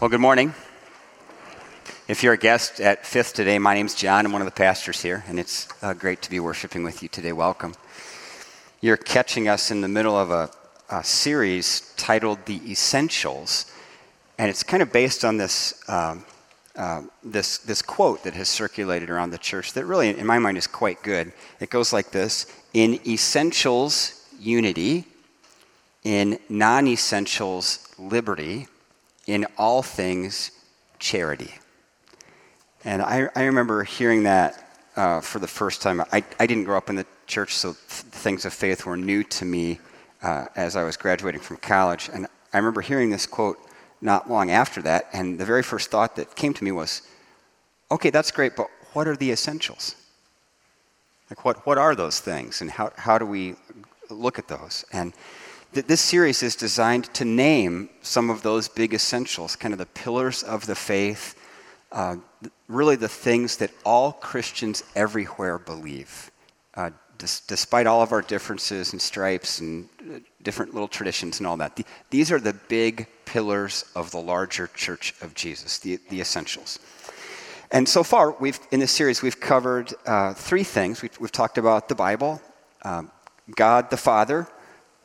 Well, good morning. If you're a guest at Fifth today, my name's John. I'm one of the pastors here, and it's uh, great to be worshiping with you today. Welcome. You're catching us in the middle of a, a series titled The Essentials, and it's kind of based on this, um, uh, this, this quote that has circulated around the church that really, in my mind, is quite good. It goes like this In essentials, unity, in non essentials, liberty in all things charity. And I, I remember hearing that uh, for the first time. I, I didn't grow up in the church, so th- things of faith were new to me uh, as I was graduating from college. And I remember hearing this quote not long after that, and the very first thought that came to me was, okay, that's great, but what are the essentials? Like, what, what are those things, and how, how do we look at those? And this series is designed to name some of those big essentials, kind of the pillars of the faith, uh, really the things that all Christians everywhere believe. Uh, despite all of our differences and stripes and uh, different little traditions and all that, the, these are the big pillars of the larger church of Jesus, the, the essentials. And so far, we've, in this series, we've covered uh, three things. We've, we've, talked about the Bible, um, God the Father,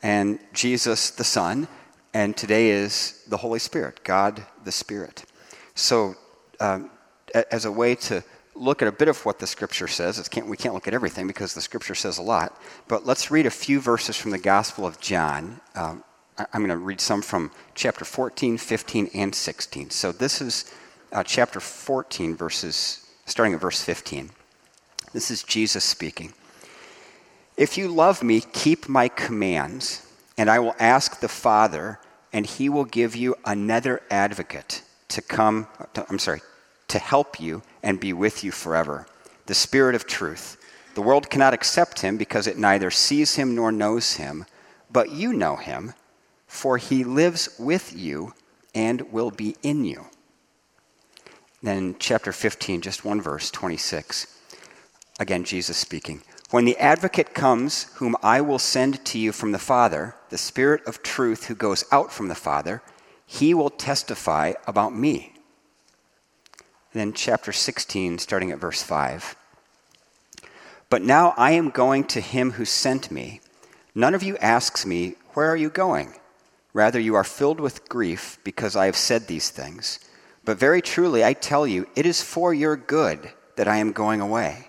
and Jesus the Son, and today is the Holy Spirit, God the Spirit. So, um, as a way to look at a bit of what the Scripture says, can't, we can't look at everything because the Scripture says a lot, but let's read a few verses from the Gospel of John. Um, I'm going to read some from chapter 14, 15, and 16. So, this is uh, chapter 14, verses, starting at verse 15. This is Jesus speaking. If you love me, keep my commands, and I will ask the Father, and he will give you another advocate to come, to, I'm sorry, to help you and be with you forever the Spirit of truth. The world cannot accept him because it neither sees him nor knows him, but you know him, for he lives with you and will be in you. Then, chapter 15, just one verse, 26. Again, Jesus speaking. When the advocate comes, whom I will send to you from the Father, the Spirit of truth who goes out from the Father, he will testify about me. And then, chapter 16, starting at verse 5. But now I am going to him who sent me. None of you asks me, Where are you going? Rather, you are filled with grief because I have said these things. But very truly, I tell you, it is for your good that I am going away.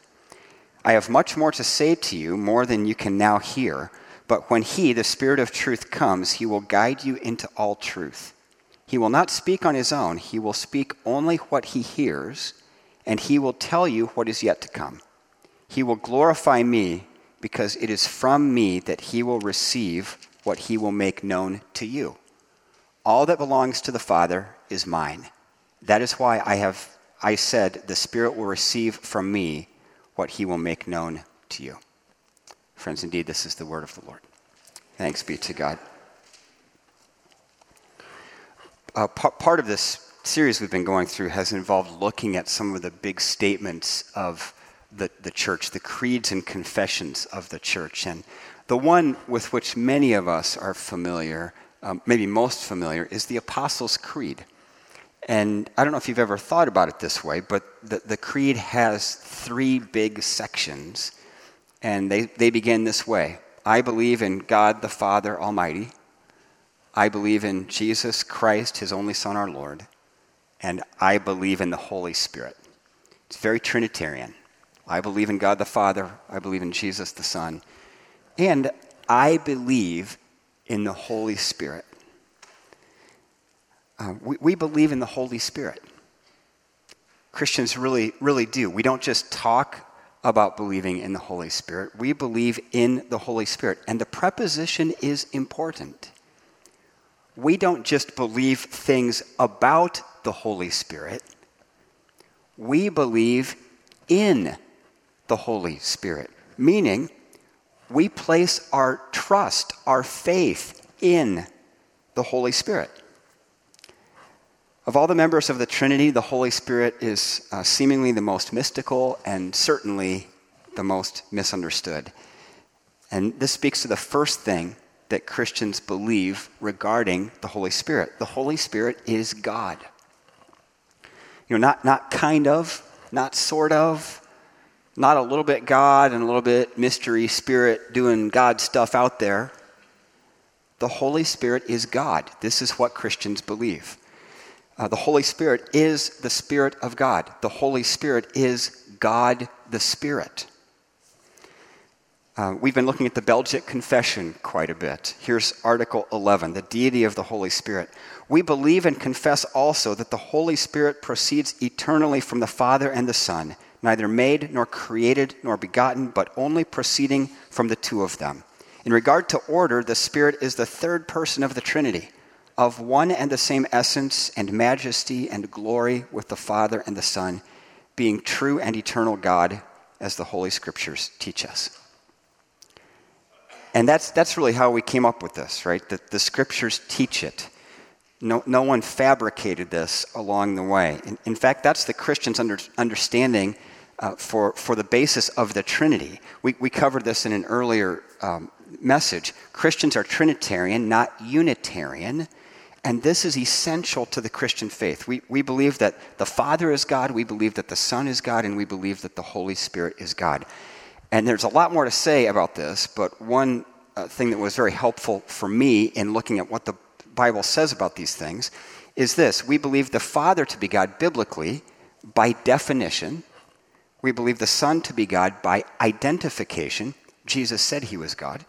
I have much more to say to you, more than you can now hear. But when He, the Spirit of truth, comes, He will guide you into all truth. He will not speak on His own, He will speak only what He hears, and He will tell you what is yet to come. He will glorify me, because it is from me that He will receive what He will make known to you. All that belongs to the Father is mine. That is why I have I said, The Spirit will receive from me what he will make known to you. Friends, indeed, this is the word of the Lord. Thanks be to God. Uh, part of this series we've been going through has involved looking at some of the big statements of the, the church, the creeds and confessions of the church. And the one with which many of us are familiar, um, maybe most familiar, is the Apostles' Creed. And I don't know if you've ever thought about it this way, but the, the creed has three big sections, and they, they begin this way I believe in God the Father Almighty. I believe in Jesus Christ, his only Son, our Lord. And I believe in the Holy Spirit. It's very Trinitarian. I believe in God the Father. I believe in Jesus the Son. And I believe in the Holy Spirit. Uh, we, we believe in the Holy Spirit. Christians really, really do. We don't just talk about believing in the Holy Spirit, we believe in the Holy Spirit. And the preposition is important. We don't just believe things about the Holy Spirit, we believe in the Holy Spirit, meaning we place our trust, our faith in the Holy Spirit. Of all the members of the Trinity, the Holy Spirit is uh, seemingly the most mystical and certainly the most misunderstood. And this speaks to the first thing that Christians believe regarding the Holy Spirit. The Holy Spirit is God. You know, not, not kind of, not sort of, not a little bit God and a little bit mystery spirit doing God stuff out there. The Holy Spirit is God. This is what Christians believe. Uh, the Holy Spirit is the Spirit of God. The Holy Spirit is God the Spirit. Uh, we've been looking at the Belgic Confession quite a bit. Here's Article 11, the deity of the Holy Spirit. We believe and confess also that the Holy Spirit proceeds eternally from the Father and the Son, neither made nor created nor begotten, but only proceeding from the two of them. In regard to order, the Spirit is the third person of the Trinity, of one and the same essence and majesty and glory with the Father and the Son, being true and eternal God, as the Holy Scriptures teach us. And that's, that's really how we came up with this, right? That the scriptures teach it. No, no one fabricated this along the way. In, in fact, that's the Christian's under, understanding uh, for, for the basis of the Trinity. We, we covered this in an earlier um, message. Christians are Trinitarian, not Unitarian. And this is essential to the Christian faith. We, we believe that the Father is God, we believe that the Son is God, and we believe that the Holy Spirit is God. And there's a lot more to say about this, but one uh, thing that was very helpful for me in looking at what the Bible says about these things is this we believe the Father to be God biblically by definition, we believe the Son to be God by identification. Jesus said he was God.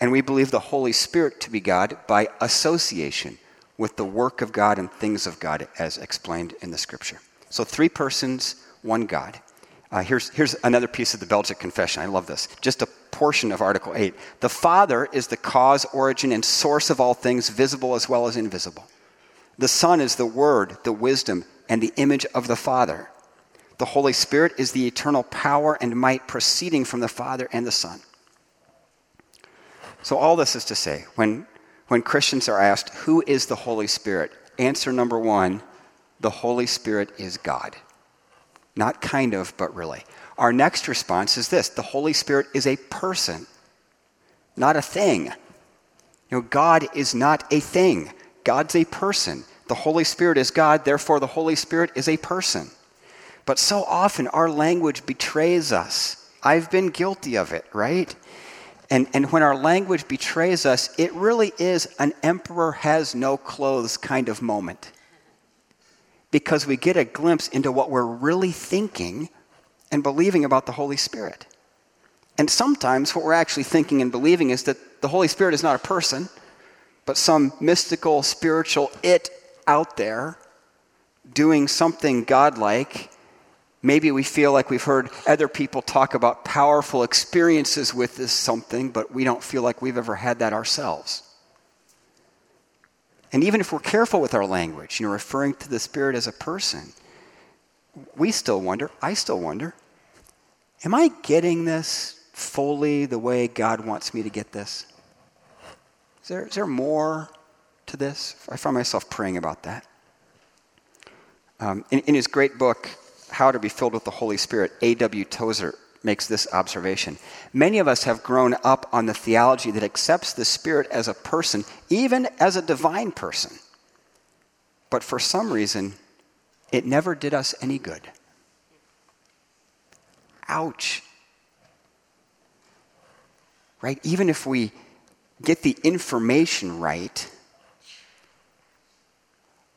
And we believe the Holy Spirit to be God by association with the work of God and things of God as explained in the Scripture. So, three persons, one God. Uh, here's, here's another piece of the Belgic Confession. I love this. Just a portion of Article 8. The Father is the cause, origin, and source of all things, visible as well as invisible. The Son is the Word, the wisdom, and the image of the Father. The Holy Spirit is the eternal power and might proceeding from the Father and the Son. So, all this is to say, when, when Christians are asked, Who is the Holy Spirit? Answer number one the Holy Spirit is God. Not kind of, but really. Our next response is this the Holy Spirit is a person, not a thing. You know, God is not a thing, God's a person. The Holy Spirit is God, therefore, the Holy Spirit is a person. But so often our language betrays us. I've been guilty of it, right? And, and when our language betrays us, it really is an emperor has no clothes kind of moment because we get a glimpse into what we're really thinking and believing about the Holy Spirit. And sometimes what we're actually thinking and believing is that the Holy Spirit is not a person, but some mystical, spiritual it out there doing something godlike. Maybe we feel like we've heard other people talk about powerful experiences with this something, but we don't feel like we've ever had that ourselves. And even if we're careful with our language, you know, referring to the Spirit as a person, we still wonder, I still wonder, am I getting this fully the way God wants me to get this? Is there, is there more to this? I find myself praying about that. Um, in, in his great book, How to Be Filled with the Holy Spirit, A.W. Tozer makes this observation. Many of us have grown up on the theology that accepts the Spirit as a person, even as a divine person. But for some reason, it never did us any good. Ouch. Right? Even if we get the information right,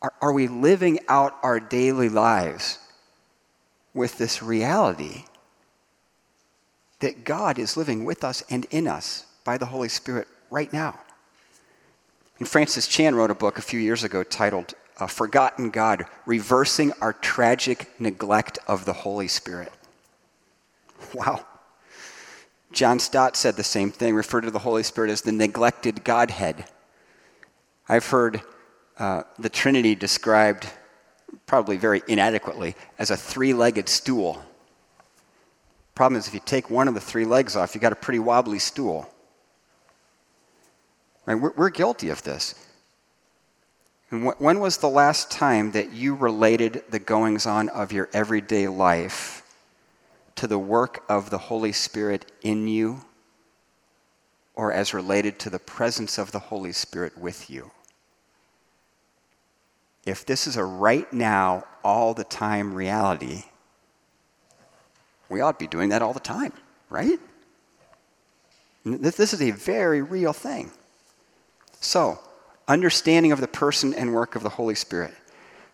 are, are we living out our daily lives with this reality that God is living with us and in us by the Holy Spirit right now. And Francis Chan wrote a book a few years ago titled uh, Forgotten God Reversing Our Tragic Neglect of the Holy Spirit. Wow. John Stott said the same thing, referred to the Holy Spirit as the neglected Godhead. I've heard uh, the Trinity described probably very inadequately, as a three legged stool. Problem is, if you take one of the three legs off, you've got a pretty wobbly stool. Right? We're, we're guilty of this. And wh- when was the last time that you related the goings on of your everyday life to the work of the Holy Spirit in you or as related to the presence of the Holy Spirit with you? If this is a right now, all the time reality, we ought to be doing that all the time, right? This is a very real thing. So, understanding of the person and work of the Holy Spirit,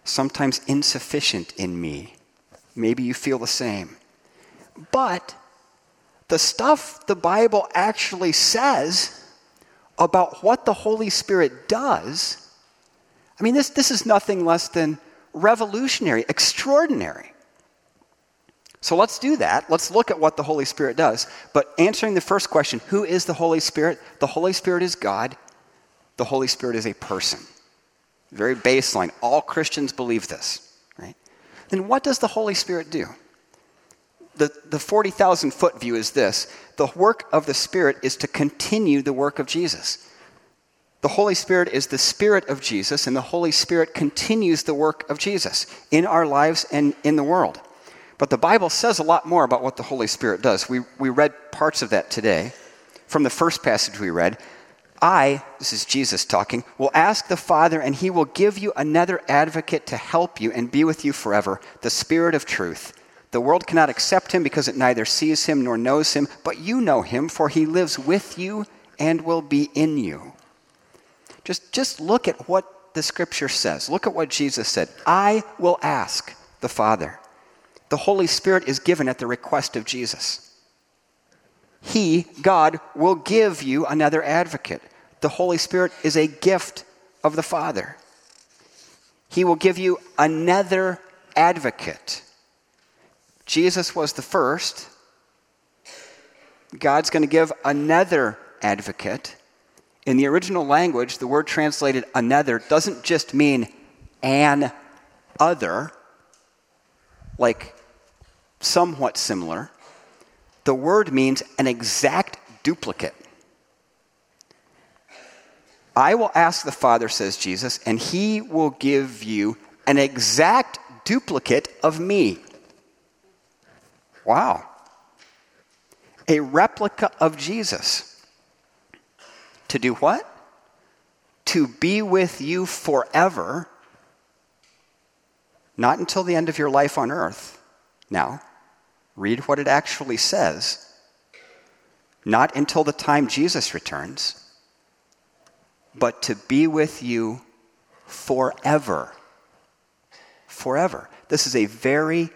sometimes insufficient in me. Maybe you feel the same. But the stuff the Bible actually says about what the Holy Spirit does, I mean, this, this is nothing less than revolutionary, extraordinary. So let's do that. Let's look at what the Holy Spirit does. But answering the first question who is the Holy Spirit? The Holy Spirit is God the Holy Spirit is a person. Very baseline. All Christians believe this, right? Then what does the Holy Spirit do? The, the 40,000 foot view is this the work of the Spirit is to continue the work of Jesus. The Holy Spirit is the Spirit of Jesus, and the Holy Spirit continues the work of Jesus in our lives and in the world. But the Bible says a lot more about what the Holy Spirit does. We, we read parts of that today from the first passage we read. I, this is Jesus talking, will ask the Father, and he will give you another advocate to help you and be with you forever, the Spirit of truth. The world cannot accept him because it neither sees him nor knows him, but you know him, for he lives with you and will be in you. Just, just look at what the scripture says. Look at what Jesus said. I will ask the Father. The Holy Spirit is given at the request of Jesus. He, God, will give you another advocate. The Holy Spirit is a gift of the Father. He will give you another advocate. Jesus was the first. God's going to give another advocate. In the original language, the word translated another doesn't just mean an other, like somewhat similar the word means an exact duplicate. I will ask the Father, says Jesus, and he will give you an exact duplicate of me. Wow. A replica of Jesus. To do what? To be with you forever, not until the end of your life on earth. Now, Read what it actually says. Not until the time Jesus returns, but to be with you forever. Forever. This is a very,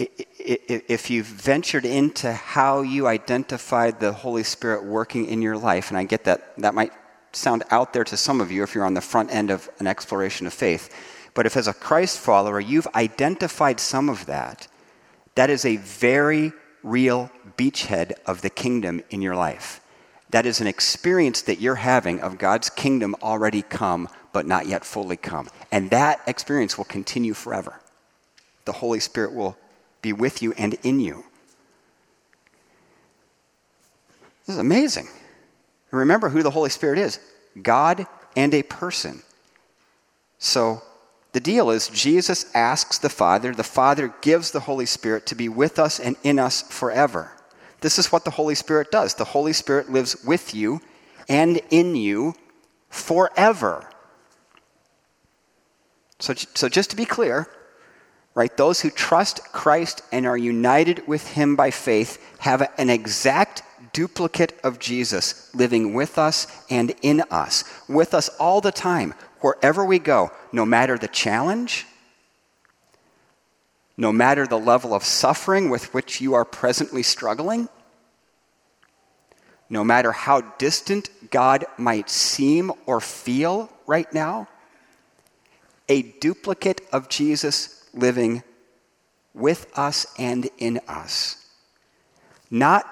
if you've ventured into how you identified the Holy Spirit working in your life, and I get that that might sound out there to some of you if you're on the front end of an exploration of faith, but if as a Christ follower you've identified some of that, that is a very real beachhead of the kingdom in your life. That is an experience that you're having of God's kingdom already come, but not yet fully come. And that experience will continue forever. The Holy Spirit will be with you and in you. This is amazing. Remember who the Holy Spirit is God and a person. So the deal is, Jesus asks the Father, the Father gives the Holy Spirit to be with us and in us forever. This is what the Holy Spirit does. The Holy Spirit lives with you and in you forever. So, so just to be clear, right, those who trust Christ and are united with Him by faith have an exact duplicate of Jesus living with us and in us, with us all the time, wherever we go, no matter the challenge, no matter the level of suffering with which you are presently struggling, no matter how distant God might seem or feel right now, a duplicate of Jesus living with us and in us. Not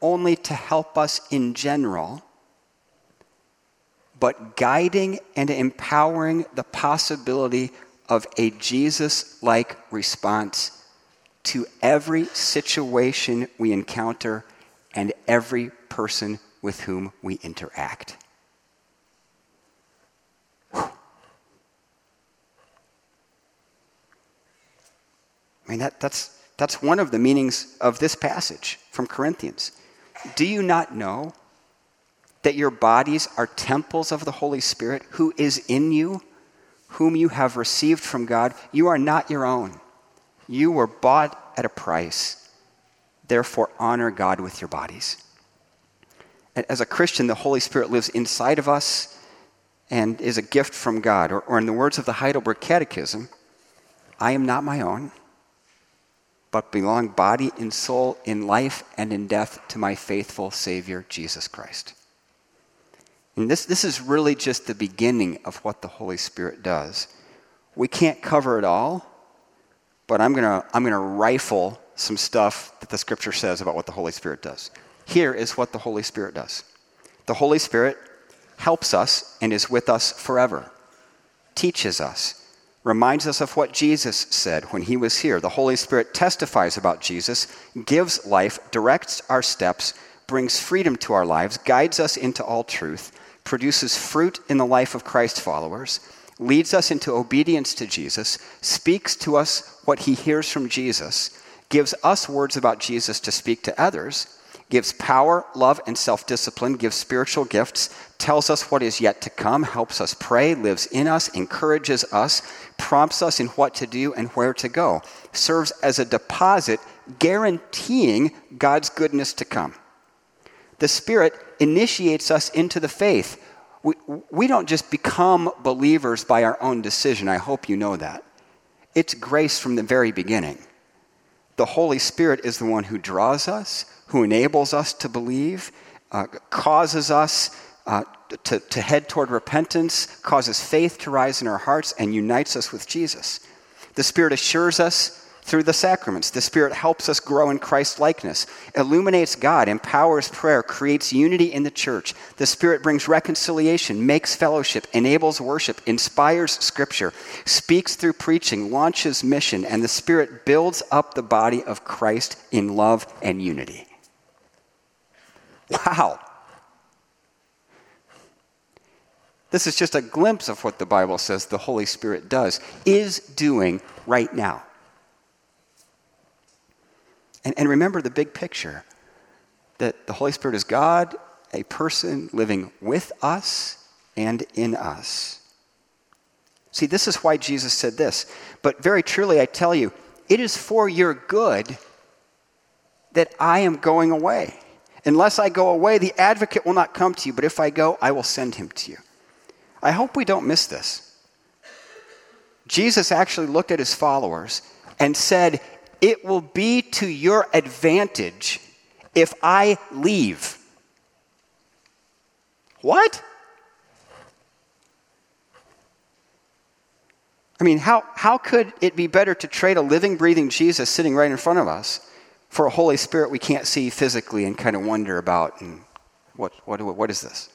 only to help us in general, but guiding and empowering the possibility of a Jesus like response to every situation we encounter and every person with whom we interact. Mean, that, that's, that's one of the meanings of this passage from Corinthians. Do you not know that your bodies are temples of the Holy Spirit who is in you, whom you have received from God? You are not your own. You were bought at a price. Therefore, honor God with your bodies. As a Christian, the Holy Spirit lives inside of us and is a gift from God. Or, or in the words of the Heidelberg Catechism, I am not my own, but belong body and soul in life and in death to my faithful Savior, Jesus Christ. And this, this is really just the beginning of what the Holy Spirit does. We can't cover it all, but I'm going to I'm going to rifle some stuff that the scripture says about what the Holy Spirit does. Here is what the Holy Spirit does the Holy Spirit helps us and is with us forever, teaches us, reminds us of what Jesus said when he was here. The Holy Spirit testifies about Jesus, gives life, directs our steps, brings freedom to our lives, guides us into all truth, produces fruit in the life of Christ followers leads us into obedience to Jesus, speaks to us what he hears from Jesus, gives us words about Jesus to speak to others, gives power, love, and self discipline, gives spiritual gifts, tells us what is yet to come, helps us pray, lives in us, encourages us, prompts us in what to do and where to go, serves as a deposit guaranteeing God's goodness to come. The Spirit initiates us into the faith we, we don't just become believers by our own decision. I hope you know that. It's grace from the very beginning. The Holy Spirit is the one who draws us, who enables us to believe, uh, causes us uh, to, to head toward repentance, causes faith to rise in our hearts, and unites us with Jesus. The Spirit assures us through the sacraments. The Spirit helps us grow in Christ likeness, illuminates God, empowers prayer, creates unity in the church. The Spirit brings reconciliation, makes fellowship, enables worship, inspires Scripture, speaks through preaching, launches mission, and the Spirit builds up the body of Christ in love and unity. Wow. This is just a glimpse of what the Bible says the Holy Spirit does, is doing right now. And, and remember the big picture that the Holy Spirit is God, a person living with us and in us. See, this is why Jesus said this. But very truly, I tell you, it is for your good that I am going away. Unless I go away, the advocate will not come to you, but if I go, I will send him to you. I hope we don't miss this. Jesus actually looked at his followers and said, it will be to your advantage if I leave. What? I mean, how, how could it be better to trade a living, breathing Jesus sitting right in front of us for a Holy Spirit we can't see physically and kind of wonder about and what, what, what is this?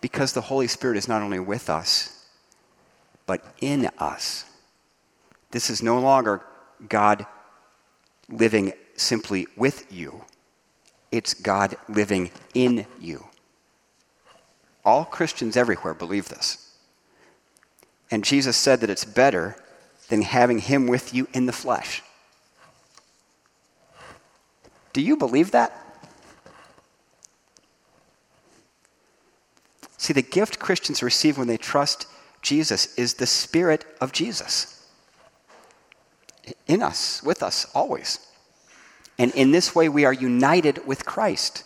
Because the Holy Spirit is not only with us, but in us. This is no longer God living simply with you, it's God living in you. All Christians everywhere believe this. And Jesus said that it's better than having Him with you in the flesh. Do you believe that? See, the gift Christians receive when they trust Jesus is the Spirit of Jesus in us, with us, always. And in this way, we are united with Christ.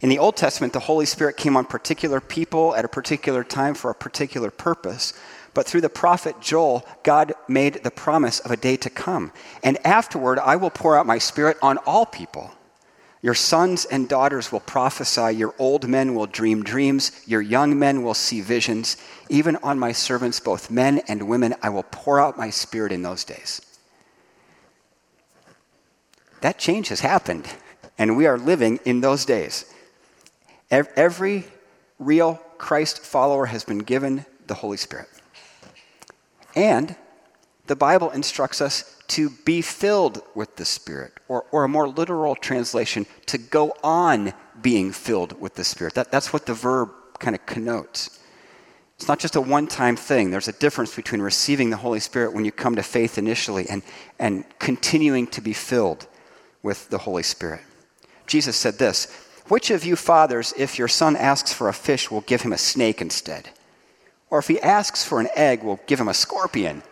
In the Old Testament, the Holy Spirit came on particular people at a particular time for a particular purpose. But through the prophet Joel, God made the promise of a day to come. And afterward, I will pour out my spirit on all people. Your sons and daughters will prophesy, your old men will dream dreams, your young men will see visions. Even on my servants, both men and women, I will pour out my spirit in those days that change has happened, and we are living in those days. Every real Christ follower has been given the Holy Spirit. And the Bible instructs us to be filled with the Spirit, or, or a more literal translation, to go on being filled with the Spirit. That, that's what the verb kind of connotes. It's not just a one time thing. There's a difference between receiving the Holy Spirit when you come to faith initially and, and continuing to be filled with the Holy Spirit. Jesus said this Which of you fathers, if your son asks for a fish, will give him a snake instead? Or if he asks for an egg, will give him a scorpion?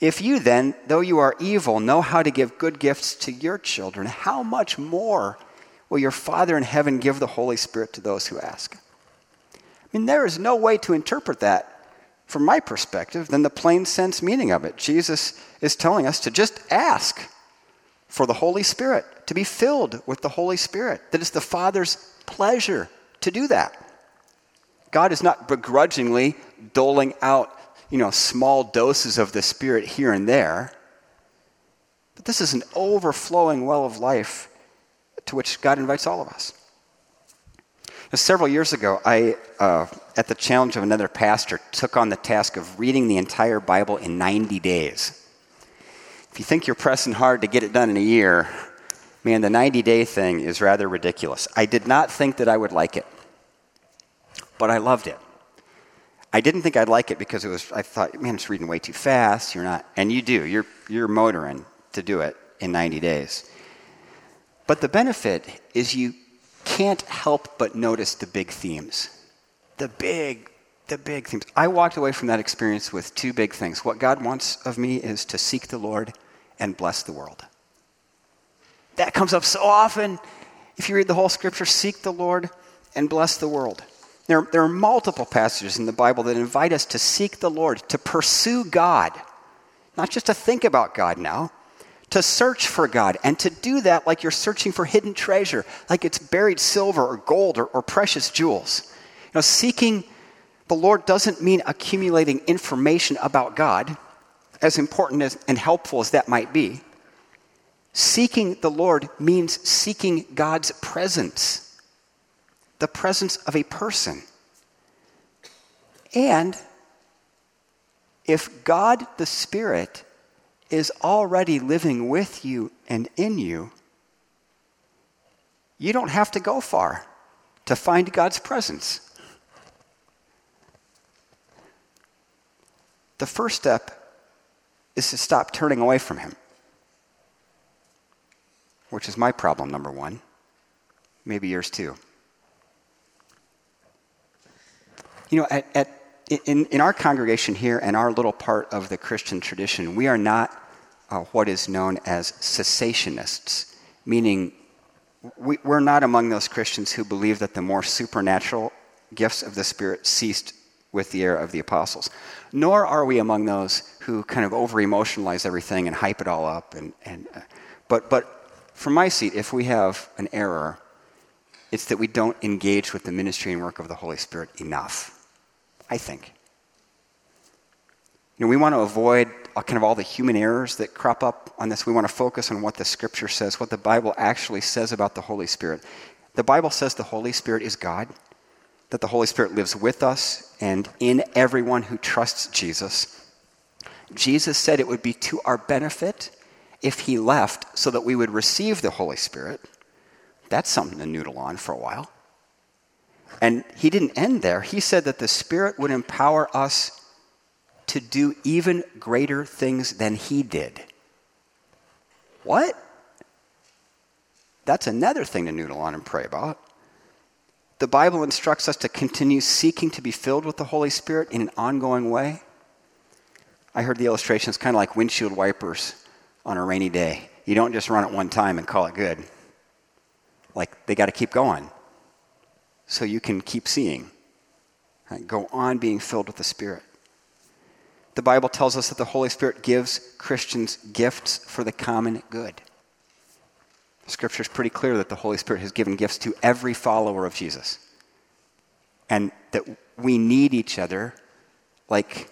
If you then, though you are evil, know how to give good gifts to your children, how much more will your Father in heaven give the Holy Spirit to those who ask? I mean, there is no way to interpret that from my perspective than the plain sense meaning of it. Jesus is telling us to just ask for the Holy Spirit, to be filled with the Holy Spirit, that it's the Father's pleasure to do that. God is not begrudgingly doling out you know, small doses of the Spirit here and there. But this is an overflowing well of life to which God invites all of us. Now, several years ago, I, uh, at the challenge of another pastor, took on the task of reading the entire Bible in 90 days. If you think you're pressing hard to get it done in a year, man, the 90 day thing is rather ridiculous. I did not think that I would like it, but I loved it. I didn't think I'd like it because it was, I thought, man, it's reading way too fast. You're not, and you do. You're, you're motoring to do it in 90 days. But the benefit is you can't help but notice the big themes. The big, the big themes. I walked away from that experience with two big things. What God wants of me is to seek the Lord and bless the world. That comes up so often. If you read the whole scripture, seek the Lord and bless the world. There, there are multiple passages in the Bible that invite us to seek the Lord, to pursue God, not just to think about God now, to search for God, and to do that like you're searching for hidden treasure, like it's buried silver or gold or, or precious jewels. You know, seeking the Lord doesn't mean accumulating information about God, as important as, and helpful as that might be. Seeking the Lord means seeking God's presence the presence of a person. And if God the Spirit is already living with you and in you, you don't have to go far to find God's presence. The first step is to stop turning away from Him, which is my problem, number one. Maybe yours too. You know, at, at, in, in our congregation here and our little part of the Christian tradition, we are not uh, what is known as cessationists, meaning we, we're not among those Christians who believe that the more supernatural gifts of the Spirit ceased with the era of the apostles. Nor are we among those who kind of over emotionalize everything and hype it all up. And, and, uh, but, but from my seat, if we have an error, it's that we don't engage with the ministry and work of the Holy Spirit enough. I think. You know, we want to avoid kind of all the human errors that crop up on this. We want to focus on what the Scripture says, what the Bible actually says about the Holy Spirit. The Bible says the Holy Spirit is God, that the Holy Spirit lives with us and in everyone who trusts Jesus. Jesus said it would be to our benefit if he left so that we would receive the Holy Spirit. That's something to noodle on for a while. And he didn't end there. He said that the Spirit would empower us to do even greater things than he did. What? That's another thing to noodle on and pray about. The Bible instructs us to continue seeking to be filled with the Holy Spirit in an ongoing way. I heard the illustration is kind of like windshield wipers on a rainy day. You don't just run it one time and call it good. Like they got to keep going so you can keep seeing. Right? Go on being filled with the Spirit. The Bible tells us that the Holy Spirit gives Christians gifts for the common good. Scripture is pretty clear that the Holy Spirit has given gifts to every follower of Jesus. And that we need each other like,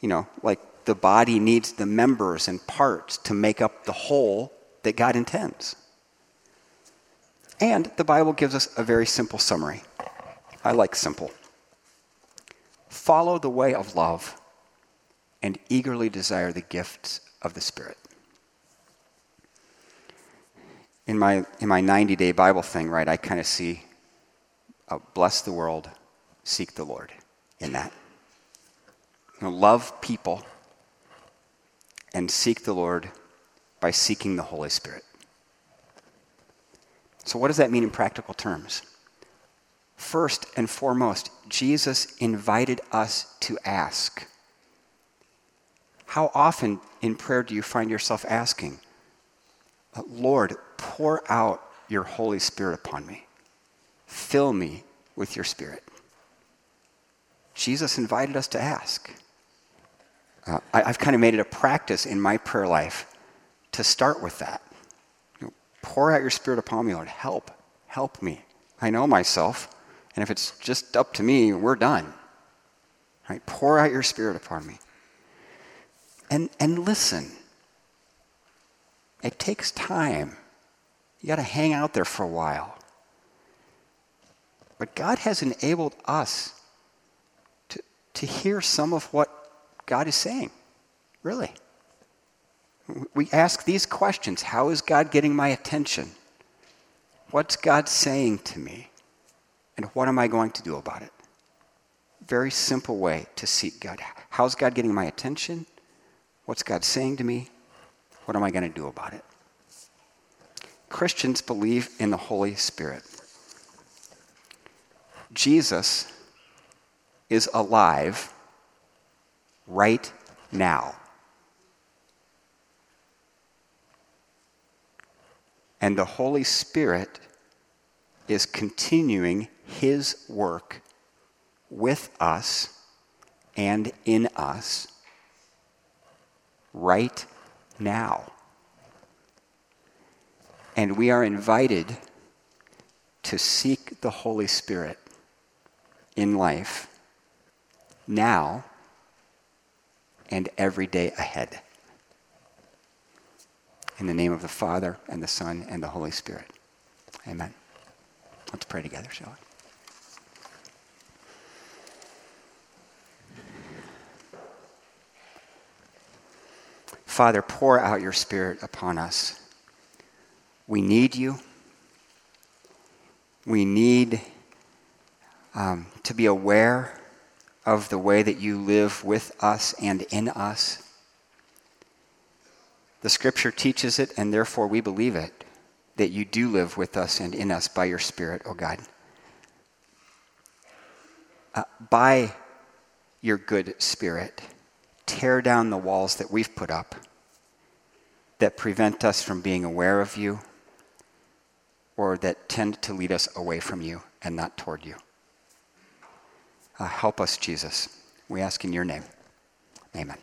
you know, like the body needs the members and parts to make up the whole that God intends. And the Bible gives us a very simple summary. I like simple. Follow the way of love. and eagerly desire the gifts of the Spirit. In my, in my 90 day Bible thing, right, I kind of see uh, bless the world, seek the Lord in that. You know, love people and seek the Lord by seeking the Holy Spirit. So, what does that mean in practical terms? First and foremost, Jesus invited us to ask. How often in prayer do you find yourself asking, Lord, pour out your Holy Spirit upon me? Fill me with your Spirit. Jesus invited us to ask. Uh, I, have kind of made it a practice in my prayer life to start with that. You know, pour out your Spirit upon me, Lord. Help. Help me. I know myself. And if it's just up to me, we're done. Right? Pour out your Spirit upon me. And, and listen. It takes time. You got to hang out there for a while. But God has enabled us to, to hear some of what God is saying. Really. We ask these questions How is God getting my attention? What's God saying to me? And what am I going to do about it? Very simple way to seek God. How's God getting my attention? What's God saying to me? What am I going to do about it? Christians believe in the Holy Spirit. Jesus is alive right now. And the Holy Spirit is continuing his work with us and in us right now. And we are invited to seek the Holy Spirit in life now and every day ahead. In the name of the Father, and the Son, and the Holy Spirit. Amen. Let's pray together, shall we? Father, pour out your Spirit upon us. We need you. We need um, to be aware of the way that you live with us and in us. The scripture teaches it, and therefore we believe it, that you do live with us and in us by your Spirit, O oh God. Uh, by your good Spirit, tear down the walls that we've put up that prevent us from being aware of you or that tend to lead us away from you and not toward you. Uh, help us, Jesus. We ask in your name. Amen.